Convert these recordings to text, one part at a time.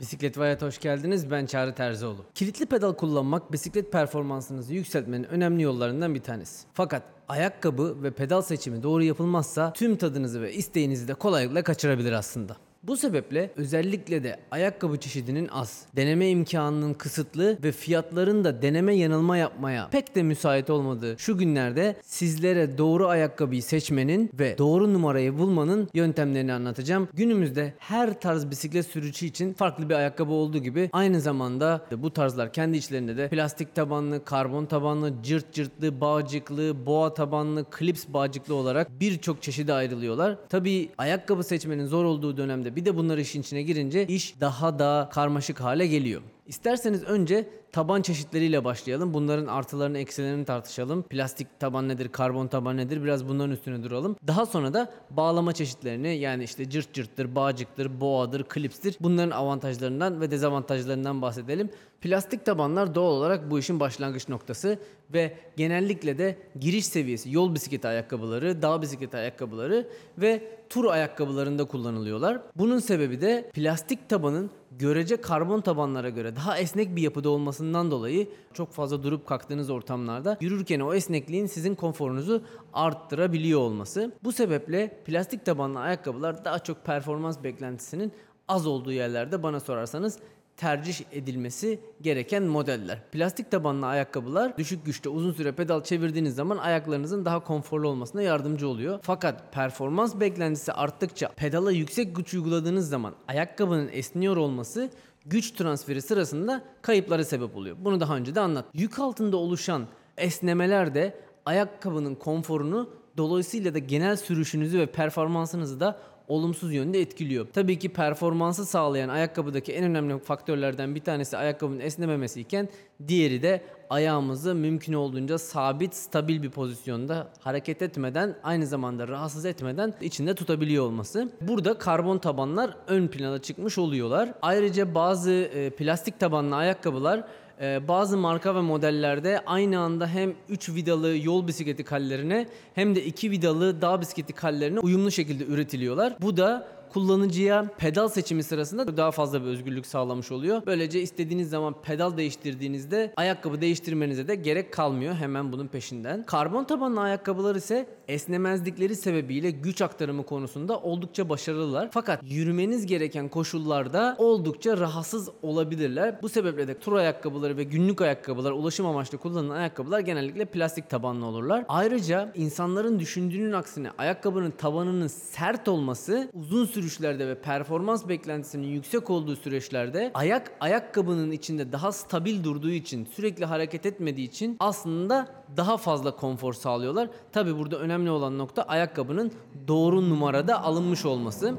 Bisiklet ve Hayat'a hoş geldiniz. Ben Çağrı Terzioğlu. Kilitli pedal kullanmak bisiklet performansınızı yükseltmenin önemli yollarından bir tanesi. Fakat ayakkabı ve pedal seçimi doğru yapılmazsa tüm tadınızı ve isteğinizi de kolaylıkla kaçırabilir aslında. Bu sebeple özellikle de ayakkabı çeşidinin az, deneme imkanının kısıtlı ve fiyatların da deneme yanılma yapmaya pek de müsait olmadığı şu günlerde sizlere doğru ayakkabıyı seçmenin ve doğru numarayı bulmanın yöntemlerini anlatacağım. Günümüzde her tarz bisiklet sürücü için farklı bir ayakkabı olduğu gibi aynı zamanda bu tarzlar kendi içlerinde de plastik tabanlı, karbon tabanlı, cırt cırtlı, bağcıklı, boğa tabanlı, klips bağcıklı olarak birçok çeşide ayrılıyorlar. Tabii ayakkabı seçmenin zor olduğu dönemde bir de bunlar işin içine girince iş daha da karmaşık hale geliyor. İsterseniz önce taban çeşitleriyle başlayalım. Bunların artılarını eksilerini tartışalım. Plastik taban nedir, karbon taban nedir biraz bunların üstüne duralım. Daha sonra da bağlama çeşitlerini yani işte cırt cırttır, bağcıktır, boğadır, klipstir. Bunların avantajlarından ve dezavantajlarından bahsedelim. Plastik tabanlar doğal olarak bu işin başlangıç noktası ve genellikle de giriş seviyesi yol bisikleti ayakkabıları, dağ bisikleti ayakkabıları ve tur ayakkabılarında kullanılıyorlar. Bunun sebebi de plastik tabanın görece karbon tabanlara göre daha esnek bir yapıda olmasından dolayı çok fazla durup kalktığınız ortamlarda yürürken o esnekliğin sizin konforunuzu arttırabiliyor olması. Bu sebeple plastik tabanlı ayakkabılar daha çok performans beklentisinin az olduğu yerlerde bana sorarsanız tercih edilmesi gereken modeller. Plastik tabanlı ayakkabılar düşük güçte uzun süre pedal çevirdiğiniz zaman ayaklarınızın daha konforlu olmasına yardımcı oluyor. Fakat performans beklentisi arttıkça pedala yüksek güç uyguladığınız zaman ayakkabının esniyor olması güç transferi sırasında kayıplara sebep oluyor. Bunu daha önce de anlat. Yük altında oluşan esnemeler de ayakkabının konforunu dolayısıyla da genel sürüşünüzü ve performansınızı da olumsuz yönde etkiliyor. Tabii ki performansı sağlayan ayakkabıdaki en önemli faktörlerden bir tanesi ayakkabının esnememesi iken diğeri de ayağımızı mümkün olduğunca sabit, stabil bir pozisyonda hareket etmeden aynı zamanda rahatsız etmeden içinde tutabiliyor olması. Burada karbon tabanlar ön plana çıkmış oluyorlar. Ayrıca bazı e, plastik tabanlı ayakkabılar bazı marka ve modellerde aynı anda hem 3 vidalı yol bisikleti kallerine hem de 2 vidalı dağ bisikleti kallerine uyumlu şekilde üretiliyorlar. Bu da kullanıcıya pedal seçimi sırasında daha fazla bir özgürlük sağlamış oluyor. Böylece istediğiniz zaman pedal değiştirdiğinizde ayakkabı değiştirmenize de gerek kalmıyor hemen bunun peşinden. Karbon tabanlı ayakkabılar ise esnemezlikleri sebebiyle güç aktarımı konusunda oldukça başarılılar. Fakat yürümeniz gereken koşullarda oldukça rahatsız olabilirler. Bu sebeple de tur ayakkabıları ve günlük ayakkabılar, ulaşım amaçlı kullanılan ayakkabılar genellikle plastik tabanlı olurlar. Ayrıca insanların düşündüğünün aksine ayakkabının tabanının sert olması uzun süre sürüşlerde ve performans beklentisinin yüksek olduğu süreçlerde ayak ayakkabının içinde daha stabil durduğu için sürekli hareket etmediği için aslında daha fazla konfor sağlıyorlar. Tabi burada önemli olan nokta ayakkabının doğru numarada alınmış olması.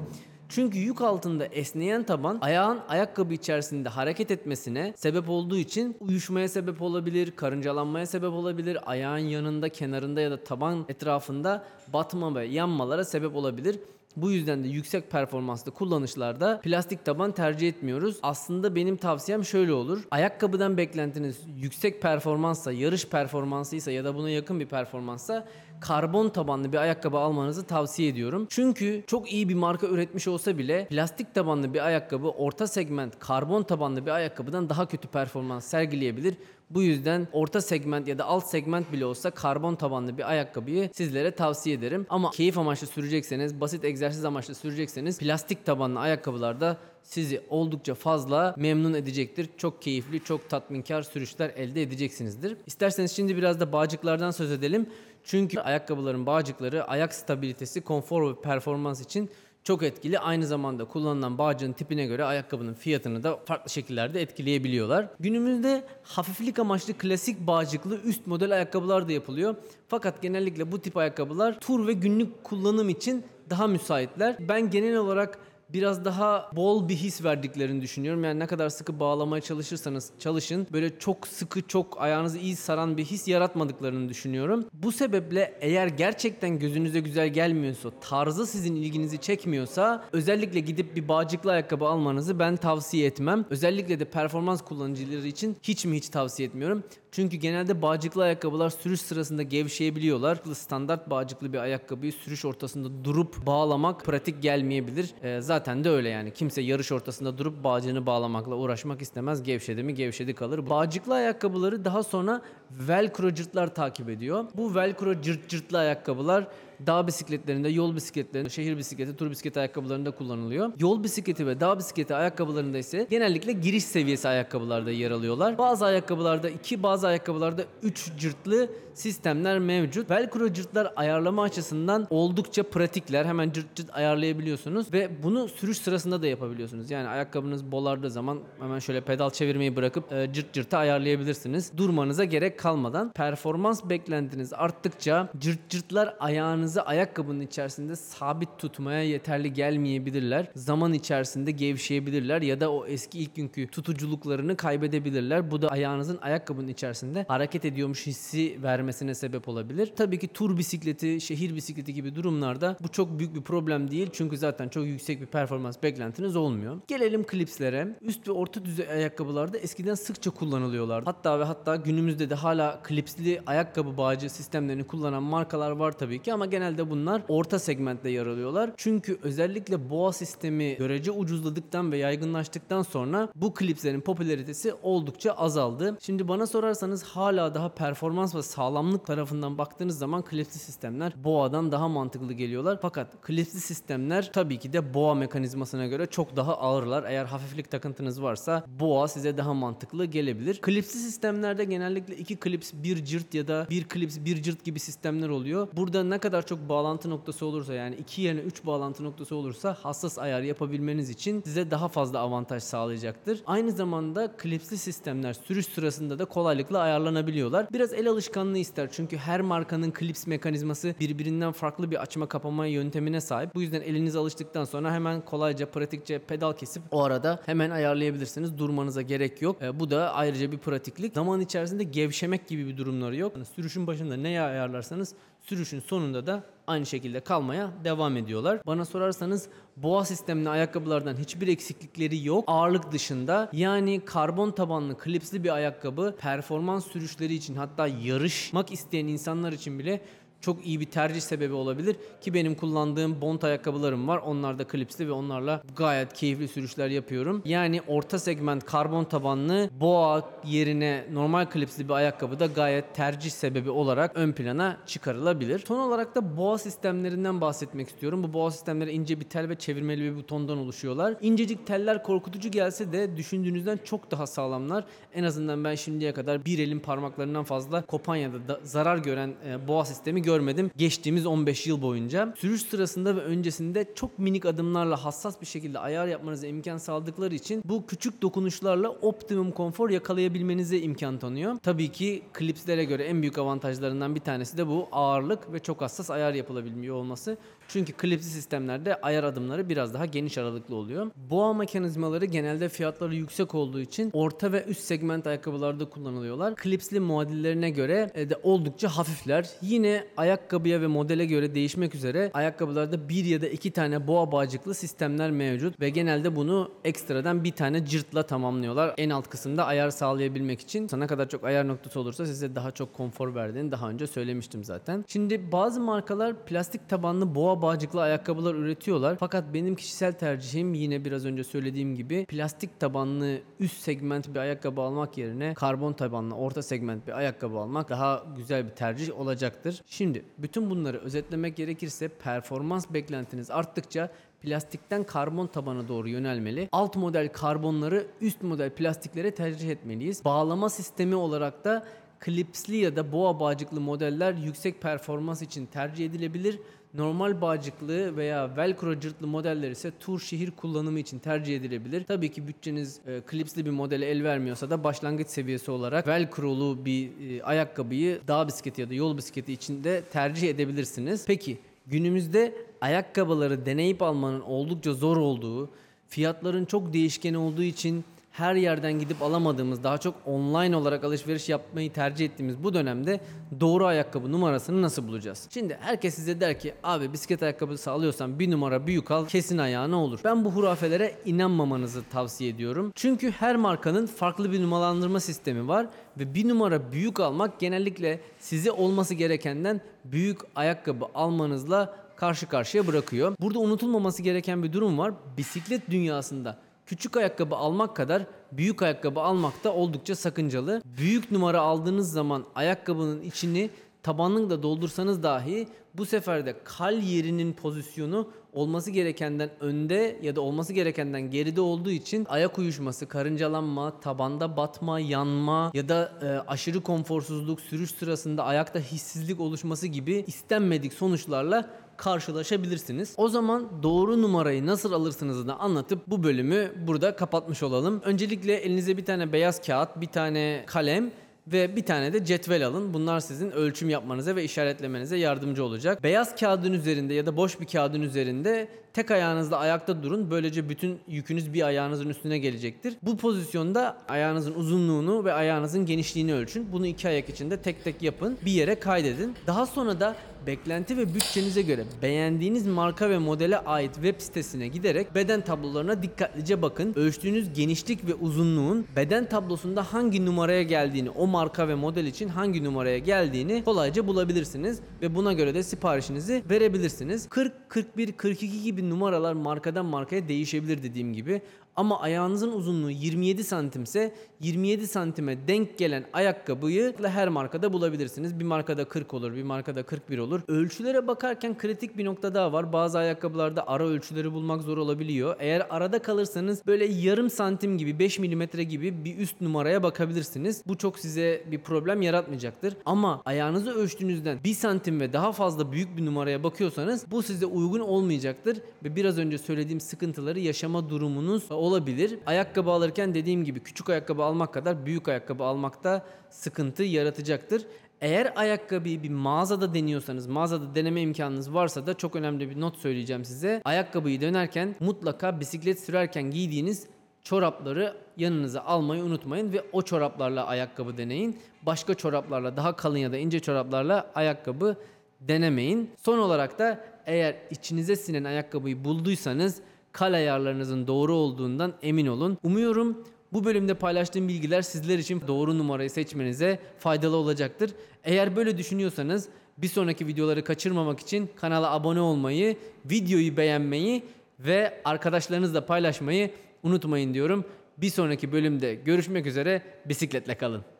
Çünkü yük altında esneyen taban ayağın ayakkabı içerisinde hareket etmesine sebep olduğu için uyuşmaya sebep olabilir, karıncalanmaya sebep olabilir, ayağın yanında, kenarında ya da taban etrafında batma ve yanmalara sebep olabilir. Bu yüzden de yüksek performanslı kullanışlarda plastik taban tercih etmiyoruz. Aslında benim tavsiyem şöyle olur. Ayakkabıdan beklentiniz yüksek performansa, yarış performansıysa ya da buna yakın bir performansa karbon tabanlı bir ayakkabı almanızı tavsiye ediyorum. Çünkü çok iyi bir marka üretmiş olsa bile plastik tabanlı bir ayakkabı orta segment karbon tabanlı bir ayakkabıdan daha kötü performans sergileyebilir. Bu yüzden orta segment ya da alt segment bile olsa karbon tabanlı bir ayakkabıyı sizlere tavsiye ederim. Ama keyif amaçlı sürecekseniz, basit egzersiz amaçlı sürecekseniz plastik tabanlı ayakkabılarda sizi oldukça fazla memnun edecektir. Çok keyifli, çok tatminkar sürüşler elde edeceksinizdir. İsterseniz şimdi biraz da bağcıklardan söz edelim. Çünkü ayakkabıların bağcıkları ayak stabilitesi, konfor ve performans için çok etkili. Aynı zamanda kullanılan bağcığın tipine göre ayakkabının fiyatını da farklı şekillerde etkileyebiliyorlar. Günümüzde hafiflik amaçlı klasik bağcıklı üst model ayakkabılar da yapılıyor. Fakat genellikle bu tip ayakkabılar tur ve günlük kullanım için daha müsaitler. Ben genel olarak biraz daha bol bir his verdiklerini düşünüyorum. Yani ne kadar sıkı bağlamaya çalışırsanız çalışın böyle çok sıkı çok ayağınızı iyi saran bir his yaratmadıklarını düşünüyorum. Bu sebeple eğer gerçekten gözünüze güzel gelmiyorsa, tarzı sizin ilginizi çekmiyorsa özellikle gidip bir bağcıklı ayakkabı almanızı ben tavsiye etmem. Özellikle de performans kullanıcıları için hiç mi hiç tavsiye etmiyorum. Çünkü genelde bağcıklı ayakkabılar sürüş sırasında gevşeyebiliyorlar. Standart bağcıklı bir ayakkabıyı sürüş ortasında durup bağlamak pratik gelmeyebilir. Ee, zaten Zaten de öyle yani. Kimse yarış ortasında durup bağcığını bağlamakla uğraşmak istemez. Gevşedi mi gevşedi kalır. Bağcıklı ayakkabıları daha sonra velcro cırtlar takip ediyor. Bu velcro cırt cırtlı ayakkabılar dağ bisikletlerinde, yol bisikletlerinde, şehir bisikleti, tur bisikleti ayakkabılarında kullanılıyor. Yol bisikleti ve dağ bisikleti ayakkabılarında ise genellikle giriş seviyesi ayakkabılarda yer alıyorlar. Bazı ayakkabılarda 2, bazı ayakkabılarda 3 cırtlı sistemler mevcut. Velcro cırtlar ayarlama açısından oldukça pratikler. Hemen cırt cırt ayarlayabiliyorsunuz ve bunu sürüş sırasında da yapabiliyorsunuz. Yani ayakkabınız bolardığı zaman hemen şöyle pedal çevirmeyi bırakıp e, cırt cırtı ayarlayabilirsiniz. Durmanıza gerek kalmadan performans beklentiniz arttıkça cırt cırtlar ayağınızı ayakkabının içerisinde sabit tutmaya yeterli gelmeyebilirler. Zaman içerisinde gevşeyebilirler ya da o eski ilk günkü tutuculuklarını kaybedebilirler. Bu da ayağınızın ayakkabının içerisinde hareket ediyormuş hissi vermesine sebep olabilir. Tabii ki tur bisikleti, şehir bisikleti gibi durumlarda bu çok büyük bir problem değil. Çünkü zaten çok yüksek bir performans beklentiniz olmuyor. Gelelim klipslere. Üst ve orta düzey ayakkabılarda eskiden sıkça kullanılıyorlar. Hatta ve hatta günümüzde de hala klipsli ayakkabı bağcı sistemlerini kullanan markalar var tabii ki ama genelde bunlar orta segmentte yer alıyorlar. Çünkü özellikle boğa sistemi görece ucuzladıktan ve yaygınlaştıktan sonra bu klipslerin popülaritesi oldukça azaldı. Şimdi bana sorarsanız hala daha performans ve sağlamlık tarafından baktığınız zaman klipsli sistemler boğadan daha mantıklı geliyorlar. Fakat klipsli sistemler tabii ki de boğa mekanizmasına göre çok daha ağırlar. Eğer hafiflik takıntınız varsa boğa size daha mantıklı gelebilir. Klipsli sistemlerde genellikle iki klips bir cırt ya da bir klips bir cırt gibi sistemler oluyor. Burada ne kadar çok bağlantı noktası olursa yani iki yerine üç bağlantı noktası olursa hassas ayar yapabilmeniz için size daha fazla avantaj sağlayacaktır. Aynı zamanda klipsli sistemler sürüş sırasında da kolaylıkla ayarlanabiliyorlar. Biraz el alışkanlığı ister çünkü her markanın klips mekanizması birbirinden farklı bir açma kapama yöntemine sahip. Bu yüzden eliniz alıştıktan sonra hemen kolayca pratikçe pedal kesip o arada hemen ayarlayabilirsiniz. Durmanıza gerek yok. E, bu da ayrıca bir pratiklik. Zaman içerisinde gevşemek gibi bir durumları yok. Yani sürüşün başında neye ayarlarsanız sürüşün sonunda da aynı şekilde kalmaya devam ediyorlar. Bana sorarsanız boğa sistemli ayakkabılardan hiçbir eksiklikleri yok. Ağırlık dışında yani karbon tabanlı klipsli bir ayakkabı performans sürüşleri için hatta yarışmak isteyen insanlar için bile çok iyi bir tercih sebebi olabilir ki benim kullandığım Bond ayakkabılarım var. Onlar da klipsli ve onlarla gayet keyifli sürüşler yapıyorum. Yani orta segment karbon tabanlı boğa yerine normal klipsli bir ayakkabı da gayet tercih sebebi olarak ön plana çıkarılabilir. Son olarak da boğa sistemlerinden bahsetmek istiyorum. Bu boğa sistemleri ince bir tel ve çevirmeli bir butondan oluşuyorlar. İncecik teller korkutucu gelse de düşündüğünüzden çok daha sağlamlar. En azından ben şimdiye kadar bir elin parmaklarından fazla kopan ya da zarar gören e, boğa sistemi görmedim geçtiğimiz 15 yıl boyunca. Sürüş sırasında ve öncesinde çok minik adımlarla hassas bir şekilde ayar yapmanıza imkan sağladıkları için bu küçük dokunuşlarla optimum konfor yakalayabilmenize imkan tanıyor. Tabii ki klipslere göre en büyük avantajlarından bir tanesi de bu ağırlık ve çok hassas ayar yapılabiliyor olması. Çünkü klipsi sistemlerde ayar adımları biraz daha geniş aralıklı oluyor. Boğa mekanizmaları genelde fiyatları yüksek olduğu için orta ve üst segment ayakkabılarda kullanılıyorlar. Klipsli muadillerine göre e, de oldukça hafifler. Yine ayakkabıya ve modele göre değişmek üzere ayakkabılarda bir ya da iki tane boğa bağcıklı sistemler mevcut ve genelde bunu ekstradan bir tane cırtla tamamlıyorlar. En alt kısımda ayar sağlayabilmek için ne kadar çok ayar noktası olursa size daha çok konfor verdiğini daha önce söylemiştim zaten. Şimdi bazı markalar plastik tabanlı boğa bağcıklı ayakkabılar üretiyorlar. Fakat benim kişisel tercihim yine biraz önce söylediğim gibi plastik tabanlı üst segment bir ayakkabı almak yerine karbon tabanlı orta segment bir ayakkabı almak daha güzel bir tercih olacaktır. Şimdi bütün bunları özetlemek gerekirse performans beklentiniz arttıkça plastikten karbon tabana doğru yönelmeli. Alt model karbonları üst model plastiklere tercih etmeliyiz. Bağlama sistemi olarak da klipsli ya da boğa bağcıklı modeller yüksek performans için tercih edilebilir. Normal bağcıklı veya velcro cırtlı modeller ise tur şehir kullanımı için tercih edilebilir. Tabii ki bütçeniz e, klipsli bir modele el vermiyorsa da başlangıç seviyesi olarak velcrolu bir e, ayakkabıyı dağ bisikleti ya da yol bisikleti için de tercih edebilirsiniz. Peki günümüzde ayakkabıları deneyip almanın oldukça zor olduğu, fiyatların çok değişken olduğu için her yerden gidip alamadığımız, daha çok online olarak alışveriş yapmayı tercih ettiğimiz bu dönemde doğru ayakkabı numarasını nasıl bulacağız? Şimdi herkes size der ki abi bisiklet ayakkabısı alıyorsan bir numara büyük al kesin ayağına olur. Ben bu hurafelere inanmamanızı tavsiye ediyorum. Çünkü her markanın farklı bir numaralandırma sistemi var ve bir numara büyük almak genellikle size olması gerekenden büyük ayakkabı almanızla karşı karşıya bırakıyor. Burada unutulmaması gereken bir durum var. Bisiklet dünyasında küçük ayakkabı almak kadar büyük ayakkabı almak da oldukça sakıncalı. Büyük numara aldığınız zaman ayakkabının içini tabanını da doldursanız dahi bu sefer de kal yerinin pozisyonu olması gerekenden önde ya da olması gerekenden geride olduğu için ayak uyuşması, karıncalanma, tabanda batma, yanma ya da e, aşırı konforsuzluk, sürüş sırasında ayakta hissizlik oluşması gibi istenmedik sonuçlarla karşılaşabilirsiniz. O zaman doğru numarayı nasıl alırsınızı da anlatıp bu bölümü burada kapatmış olalım. Öncelikle elinize bir tane beyaz kağıt, bir tane kalem ve bir tane de cetvel alın. Bunlar sizin ölçüm yapmanıza ve işaretlemenize yardımcı olacak. Beyaz kağıdın üzerinde ya da boş bir kağıdın üzerinde tek ayağınızla ayakta durun. Böylece bütün yükünüz bir ayağınızın üstüne gelecektir. Bu pozisyonda ayağınızın uzunluğunu ve ayağınızın genişliğini ölçün. Bunu iki ayak içinde tek tek yapın. Bir yere kaydedin. Daha sonra da beklenti ve bütçenize göre beğendiğiniz marka ve modele ait web sitesine giderek beden tablolarına dikkatlice bakın. Ölçtüğünüz genişlik ve uzunluğun beden tablosunda hangi numaraya geldiğini, o marka ve model için hangi numaraya geldiğini kolayca bulabilirsiniz ve buna göre de siparişinizi verebilirsiniz. 40, 41, 42 gibi numaralar markadan markaya değişebilir dediğim gibi. Ama ayağınızın uzunluğu 27 santimse 27 santime denk gelen ayakkabıyı her markada bulabilirsiniz. Bir markada 40 olur, bir markada 41 olur. Ölçülere bakarken kritik bir nokta daha var. Bazı ayakkabılarda ara ölçüleri bulmak zor olabiliyor. Eğer arada kalırsanız böyle yarım santim gibi 5 milimetre gibi bir üst numaraya bakabilirsiniz. Bu çok size bir problem yaratmayacaktır. Ama ayağınızı ölçtüğünüzden 1 santim ve daha fazla büyük bir numaraya bakıyorsanız bu size uygun olmayacaktır. Ve biraz önce söylediğim sıkıntıları yaşama durumunuz olabilir. Ayakkabı alırken dediğim gibi küçük ayakkabı almak kadar büyük ayakkabı almakta sıkıntı yaratacaktır. Eğer ayakkabıyı bir mağazada deniyorsanız, mağazada deneme imkanınız varsa da çok önemli bir not söyleyeceğim size. Ayakkabıyı dönerken mutlaka bisiklet sürerken giydiğiniz çorapları yanınıza almayı unutmayın ve o çoraplarla ayakkabı deneyin. Başka çoraplarla daha kalın ya da ince çoraplarla ayakkabı denemeyin. Son olarak da eğer içinize sinen ayakkabıyı bulduysanız kal ayarlarınızın doğru olduğundan emin olun. Umuyorum bu bölümde paylaştığım bilgiler sizler için doğru numarayı seçmenize faydalı olacaktır. Eğer böyle düşünüyorsanız bir sonraki videoları kaçırmamak için kanala abone olmayı, videoyu beğenmeyi ve arkadaşlarınızla paylaşmayı unutmayın diyorum. Bir sonraki bölümde görüşmek üzere. Bisikletle kalın.